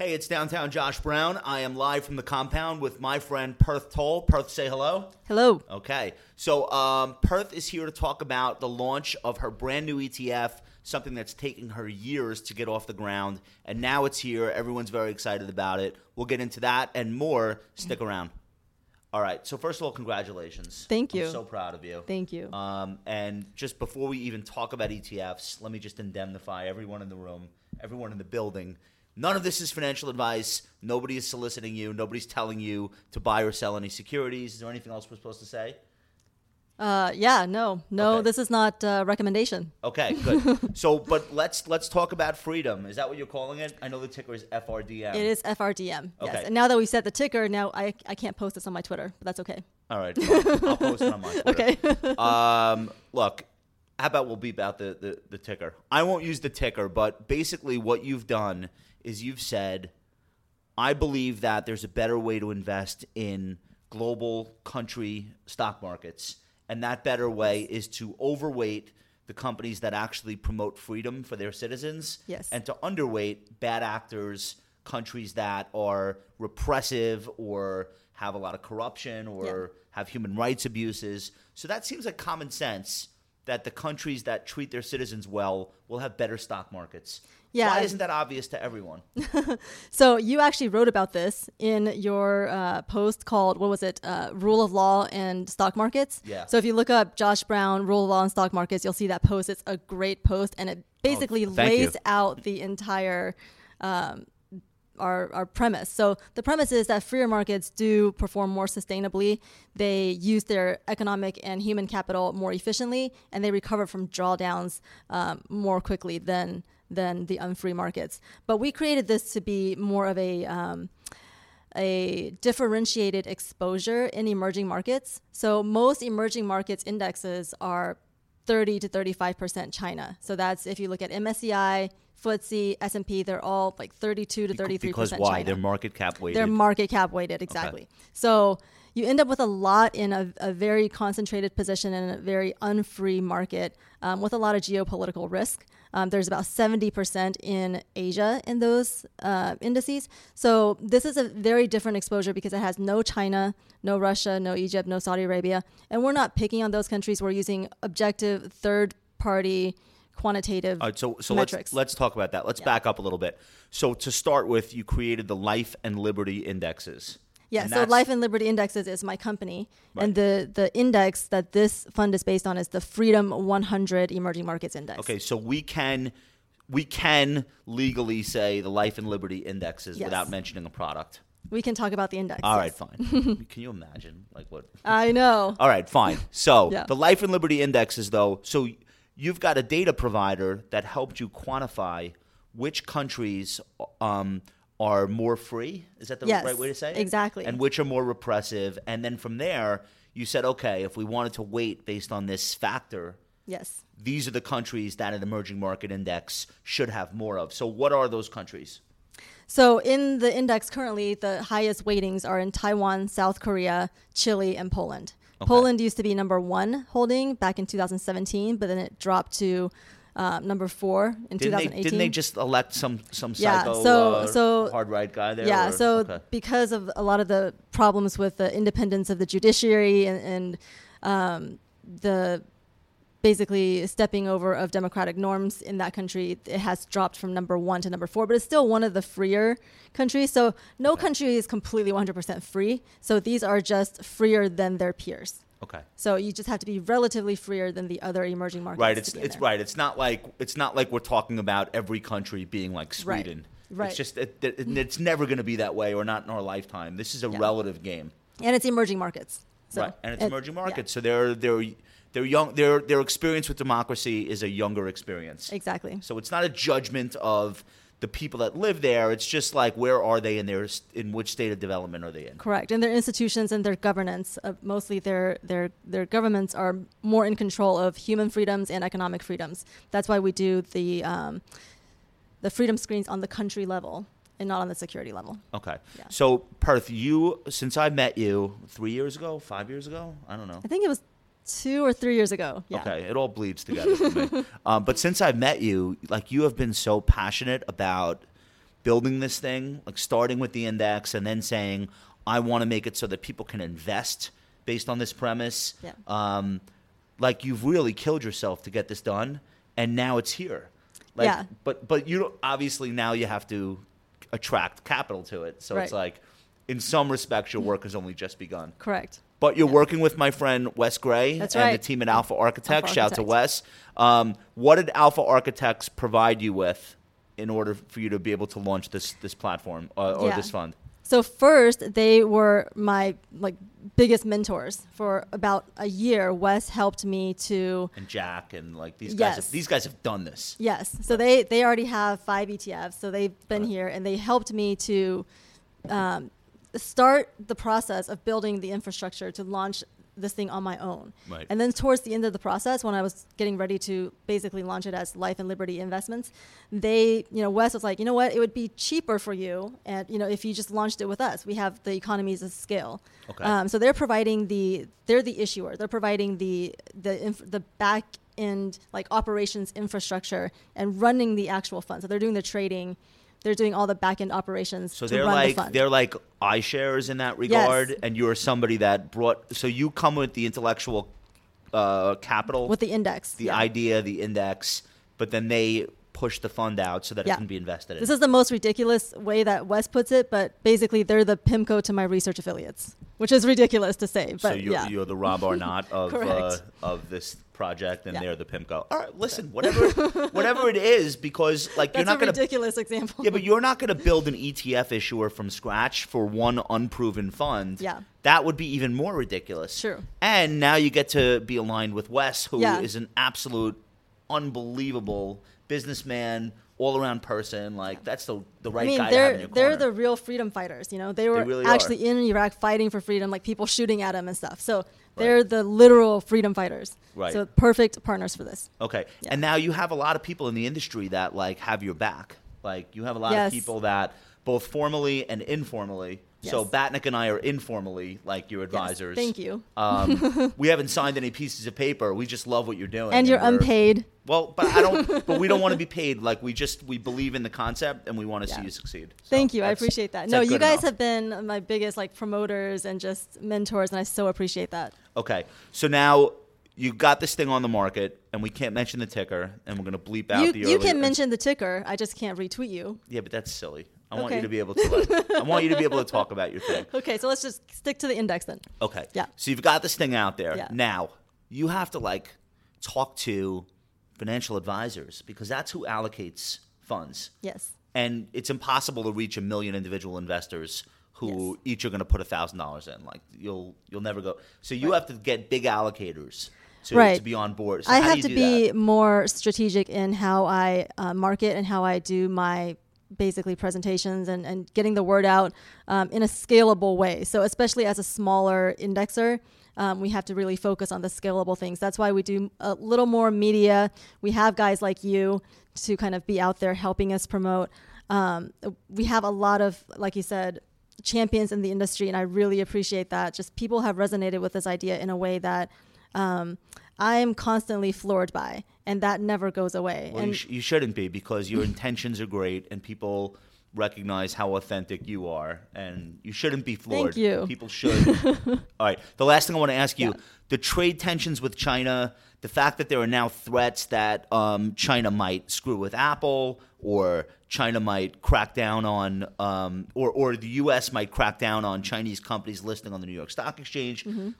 Hey, it's downtown Josh Brown. I am live from the compound with my friend Perth Tolle. Perth, say hello. Hello. Okay. So, um, Perth is here to talk about the launch of her brand new ETF, something that's taking her years to get off the ground. And now it's here. Everyone's very excited about it. We'll get into that and more. Stick around. All right. So, first of all, congratulations. Thank you. I'm so proud of you. Thank you. Um, and just before we even talk about ETFs, let me just indemnify everyone in the room, everyone in the building. None of this is financial advice. Nobody is soliciting you. Nobody's telling you to buy or sell any securities. Is there anything else we're supposed to say? Uh, yeah, no, no, Okay. this is not a recommendation. Okay, good. so, but let's let's talk about freedom. Is that what you're calling it? I know the ticker is FRDM. It is FRDM. Okay. Yes. And now that we said the ticker, now I, I can't post this on my Twitter, but that's okay. All right, fine. I'll post it on my Twitter. Okay. um, look, how about we'll beep out the, the, the ticker? I won't use the ticker, but basically what you've done is you've said, I believe that there's a better way to invest in global country stock markets. And that better way is to overweight the companies that actually promote freedom for their citizens Yes. and to underweight bad actors, countries that are repressive or have a lot of corruption or Yeah. have human rights abuses. So that seems like common sense that the countries that treat their citizens well will have better stock markets. Yeah, Why isn't that obvious to everyone? So you actually wrote about this in your uh, post called what was it? Uh, Rule of Law and Stock Markets. Yeah. So if you look up Josh Brown Rule of Law and Stock Markets, you'll see that post. It's a great post, and it basically Oh, thank you. lays out the entire. Um, our, our premise. So the premise is that freer markets do perform more sustainably. They use their economic and human capital more efficiently, and they recover from drawdowns um, more quickly than than the unfree markets. But we created this to be more of a um, a differentiated exposure in emerging markets. So most emerging markets indexes are 30 to 35% China. So that's if you look at MSCI, FTSE, S&P, they're all like 32 to 33% because why? China. They're market cap weighted. They're market cap weighted, exactly. So you end up with a lot in a, a very concentrated position in a very unfree market um, with a lot of geopolitical risk. Um, there's about 70% in Asia in those uh, indices. So this is a very different exposure because it has no China, no Russia, no Egypt, no Saudi Arabia. And we're not picking on those countries. We're using objective third party quantitative right, so so metrics. let's let's talk about that. Let's back up a little bit. So to start with, you created the life and liberty indexes. Yeah, And so Life and Liberty Indexes is my company, Right. and the the index that this fund is based on is the Freedom 100 Emerging Markets Index. Okay, so we can we can legally say the life and liberty indexes Yes. without mentioning a product. we can talk about the index. All right, yes. fine. can you imagine like what? I know. All right, fine. So Yeah. the life and liberty indexes, though, so you've got a data provider that helped you quantify which countries um, are more free. Is that the Yes, right way to say it? exactly. And which are more repressive. And then from there, you said, okay, if we wanted to weight based on this factor, Yes. these are the countries that an emerging market index should have more of. So what are those countries? So in the index currently, the highest weightings are in Taiwan, South Korea, Chile, and Poland. Poland used to be number one holding back in 2017, but then it dropped to uh, number four in Didn't they, 2018. didn't they just elect some some Yeah, psycho so- uh, so- hard right guy there? Yeah, or- so okay. because of a lot of the problems with the independence of the judiciary and, and um, the basically stepping over of democratic norms in that country, it has dropped from number one to number four, but it's still one of the freer countries. So no country is completely 100% free. So these are just freer than their peers. Okay. So you just have to be relatively freer than the other emerging markets. Right, it's it's there. right. It's not like it's not like we're talking about every country being like Sweden. right. right. It's just it, it, it's never going to be that way, or not in our lifetime. This is a Yeah. relative game, And it's emerging markets. So right? And it's it- emerging yeah. markets, so they're they're they're young. Their their experience with democracy is a younger experience. Exactly. So it's not a judgment of the people that live there. It's just like where are they in their in which state of development are they in? Correct, and their institutions and their governance, uh, mostly their their their governments are more in control of human freedoms and economic freedoms. That's why we do the um, the freedom screens on the country level and not on the security level. Okay. Yeah. So Perth, you since I met you three years ago, five years ago, I don't know. I think it was two or three years ago. Yeah. Okay, it all bleeds together for me. Um, but since I've met you, like you have been so passionate about building this thing, like starting with the index and then saying, I want to make it so that people can invest based on this premise. Yeah. Um, like you've really killed yourself to get this done, and now it's here. Like, Yeah. But but you don't- obviously now you have to attract capital to it. So it's like, in some respects, your work has only just begun. Correct. But you're working with my friend Wes Gray and the team at Alpha Architects. Alpha Shout out to Wes. Um, what did Alpha Architects provide you with in order for you to be able to launch this this platform uh, or Yeah. this fund? So first, they were my like biggest mentors for about a year. Wes helped me to And Jack and like these guys. Yes. Have, these guys have done this. yes. So they they already have five ETFs. So they've been Right. here and they helped me to um, start the process of building the infrastructure to launch this thing on my own. Right. And then towards the end of the process, when I was getting ready to basically launch it as Life and Liberty Investments, they, you know, Wes was like, you know what, it would be cheaper for you, and you know, if you just launched it with us, we have the economies of scale. Okay. Um, so they're providing the, they're the issuer. They're providing the the inf- the back end like operations infrastructure and running the actual fund. So they're doing the trading. They're doing all the back end operations So they're like the they're like iShares in that regard, Yes. and you're somebody that brought. So you come with the intellectual uh, capital, with the index. the yeah. idea, the index, but then they push the fund out so that Yeah. it can be invested in. This is the most ridiculous way that Wes puts it, but basically they're the PIMCO to my research affiliates, which is ridiculous to say. But so you're, yeah, you're the Rob Arnott of uh, of this project, and Yeah. they're the PIMCO. All right, listen, whatever whatever it is, because like that's you're not going to ridiculous example. yeah, but you're not going to build an ETF issuer from scratch for one unproven fund. Yeah. that would be even more ridiculous. True. And now you get to be aligned with Wes, who is Yeah. an absolute unbelievable businessman, all around person. Like that's the the right I mean, guy to have in they're they're the real freedom fighters. You know, they were really actually in Iraq fighting for freedom, like people shooting at them and stuff. So they're the literal freedom fighters. Right. So perfect partners for this. Okay. Yeah. And now you have a lot of people in the industry that like have your back. Like you have a lot Yes. of people that both formally and informally. So Yes. Batnick and I are informally like your advisors. thank you. Um, we haven't signed any pieces of paper. We just love what you're doing. And you're unpaid. Well, but I don't. but we don't want to be paid. Like we just we believe in the concept and we want to see you succeed. So Thank you. I appreciate that. No, that you guys enough? have been my biggest like promoters and just mentors, and I so appreciate that. Okay. So now you got this thing on the market, and we can't mention the ticker, and we're gonna bleep out You, the you can mention the ticker. I just can't retweet you. Yeah, but that's silly. I want you to be able to. Like, I want you to be able to talk about your thing. Okay, so let's just stick to the index then. Okay. Yeah. So you've got this thing out there. Yeah. Now you have to like talk to financial advisors because that's who allocates funds, Yes. and it's impossible to reach a million individual investors who Yes. each are going to put a thousand dollars in. Like you'll you'll never go. So you have to get big allocators to, Right. to be on board. So I have to be that? more strategic in how I uh, market and how I do my basically presentations and, and getting the word out um, in a scalable way. So especially as a smaller indexer, um, we have to really focus on the scalable things. That's why we do a little more media. We have guys like you to kind of be out there helping us promote. Um, we have a lot of, like you said, champions in the industry, and I really appreciate that. Just people have resonated with this idea in a way that um, I am constantly floored by, and that never goes away. Well, and you, sh- you shouldn't be because your intentions are great and people recognize how authentic you are, and you shouldn't be floored. Thank you. People should. All right. The last thing I want to ask you: Yeah. the trade tensions with China, the fact that there are now threats that um, China might screw with Apple, or China might crack down on, um, or or the U.S. might crack down on Chinese companies listing on the New York Stock Exchange. Mm-hmm.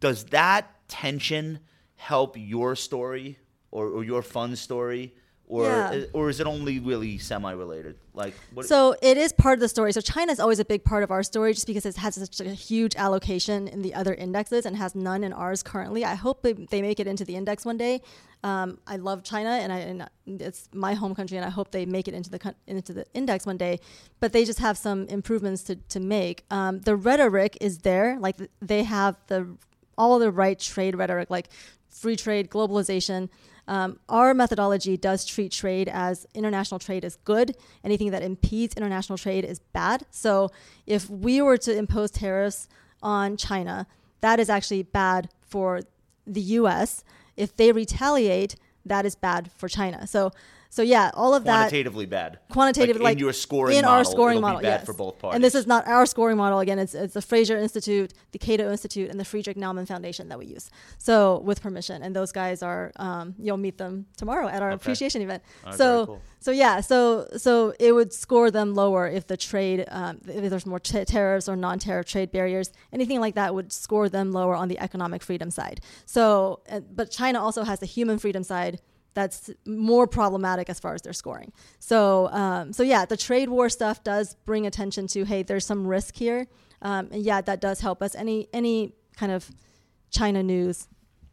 Does that tension help your story or, or your fun story? Or, Yeah. or is it only really semi-related? Like, what, So it is part of the story. So China is always a big part of our story, just because it has such a huge allocation in the other indexes and has none in ours currently. I hope they, they make it into the index one day. Um, I love China, and, I, and it's my home country, and I hope they make it into the into the index one day. But they just have some improvements to to make. Um, the rhetoric is there, like they have the all the right trade rhetoric, like free trade, globalization. Um, our methodology does treat trade as international trade is good. Anything that impedes international trade is bad. So if we were to impose tariffs on China, that is actually bad for the U.S. If they retaliate, that is bad for China. So So yeah, all of that quantitatively bad. quantitative like, like in your scoring in model, our scoring it'll model be bad yes. for both parties. and this is not our scoring model again it's, it's the fraser institute the cato institute and the friedrich naumann foundation that we use so with permission and those guys are um, you'll meet them tomorrow at our Okay. appreciation event so cool. So yeah so so it would score them lower if the trade um, if there's more t- tariffs or non-tariff trade barriers anything like that would score them lower on the economic freedom side so uh, but china also has the human freedom side that's more problematic as far as their scoring. So, um, so yeah, the trade war stuff does bring attention to hey, there's some risk here, um, and yeah, that does help us. Any any kind of China news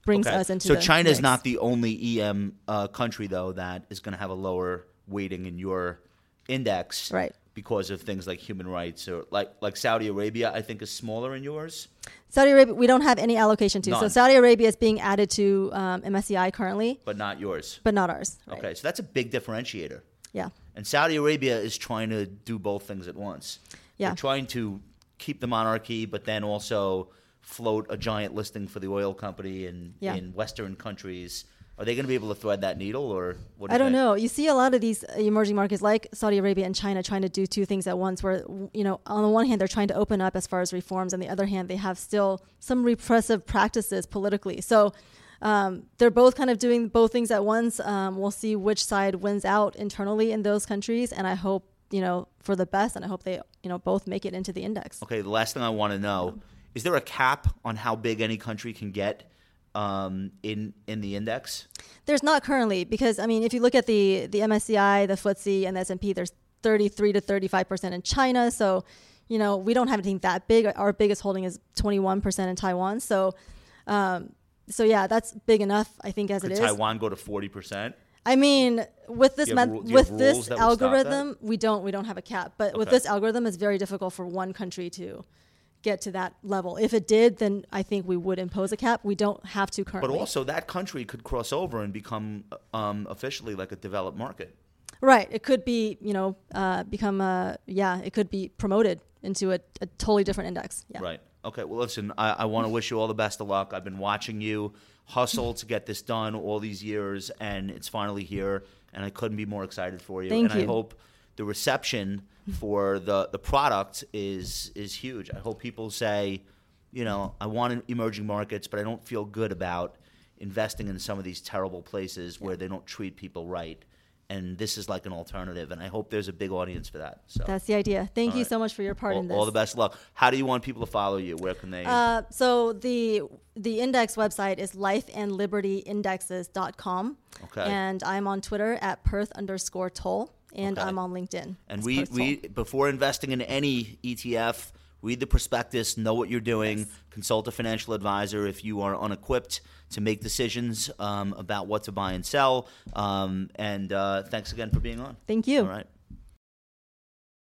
brings Okay. us into so China is not the only EM uh, country though that is going to have a lower weighting in your index, Right. Because of things like human rights or like like Saudi Arabia, I think is smaller in yours. Saudi Arabia. We don't have any allocation to. So Saudi Arabia is being added to um, MSCI currently, but not yours. but not ours. right? Okay, so that's a big differentiator. Yeah. And Saudi Arabia is trying to do both things at once. Yeah. They're trying to keep the monarchy, but then also float a giant listing for the oil company in, Yeah. in Western countries. Are they going to be able to thread that needle, or what? Do I don't think? know. You see a lot of these emerging markets like Saudi Arabia and China trying to do two things at once where you know, on the one hand they're trying to open up as far as reforms, on the other hand they have still some repressive practices politically. So um, they're both kind of doing both things at once. Um, we'll see which side wins out internally in those countries, and I hope you know for the best, and I hope they you know both make it into the index. Okay, the last thing I want to know is there a cap on how big any country can get um, in in the index? There's not currently because I mean, if you look at the the MSCI, the FTSE, and the S and P, there's 33 to 35 percent in China. So, you know, we don't have anything that big. Our biggest holding is 21 percent in Taiwan. So, um, so yeah, that's big enough. I think as Could it is. Taiwan go to forty percent? I mean, with this Do you have met- ru- do you have with this rules that would stop that? algorithm, we don't we don't have a cap. But with this algorithm, it's very difficult for one country to get to that level. If it did, then I think we would impose a cap. We don't have to currently. But also, that country could cross over and become um, officially like a developed market. Right. It could be, you know, uh, become a, yeah, it could be promoted into a, a totally different index. Yeah. Right. Okay. Well, listen, I, I want to wish you all the best of luck. I've been watching you hustle to get this done all these years, and it's finally here, and I couldn't be more excited for you. Thank and I you. hope the reception for the, the product is is huge. I hope people say, you know, I want emerging markets, but I don't feel good about investing in some of these terrible places where they don't treat people right. And this is like an alternative, and I hope there's a big audience for that. So, That's the idea. Thank All you right. so much for your part all, in this. all the best of luck. How do you want people to follow you? Where can they? Uh, so the the index website is lifeandlibertyindexes.com. Okay. And I'm on Twitter at Perth underscore Tolle. And Okay. I'm on LinkedIn. And we, we before investing in any ETF, read the prospectus, know what you're doing, Yes. consult a financial advisor if you are unequipped to make decisions um, about what to buy and sell. Um, and uh, thanks again for being on. Thank you. All right.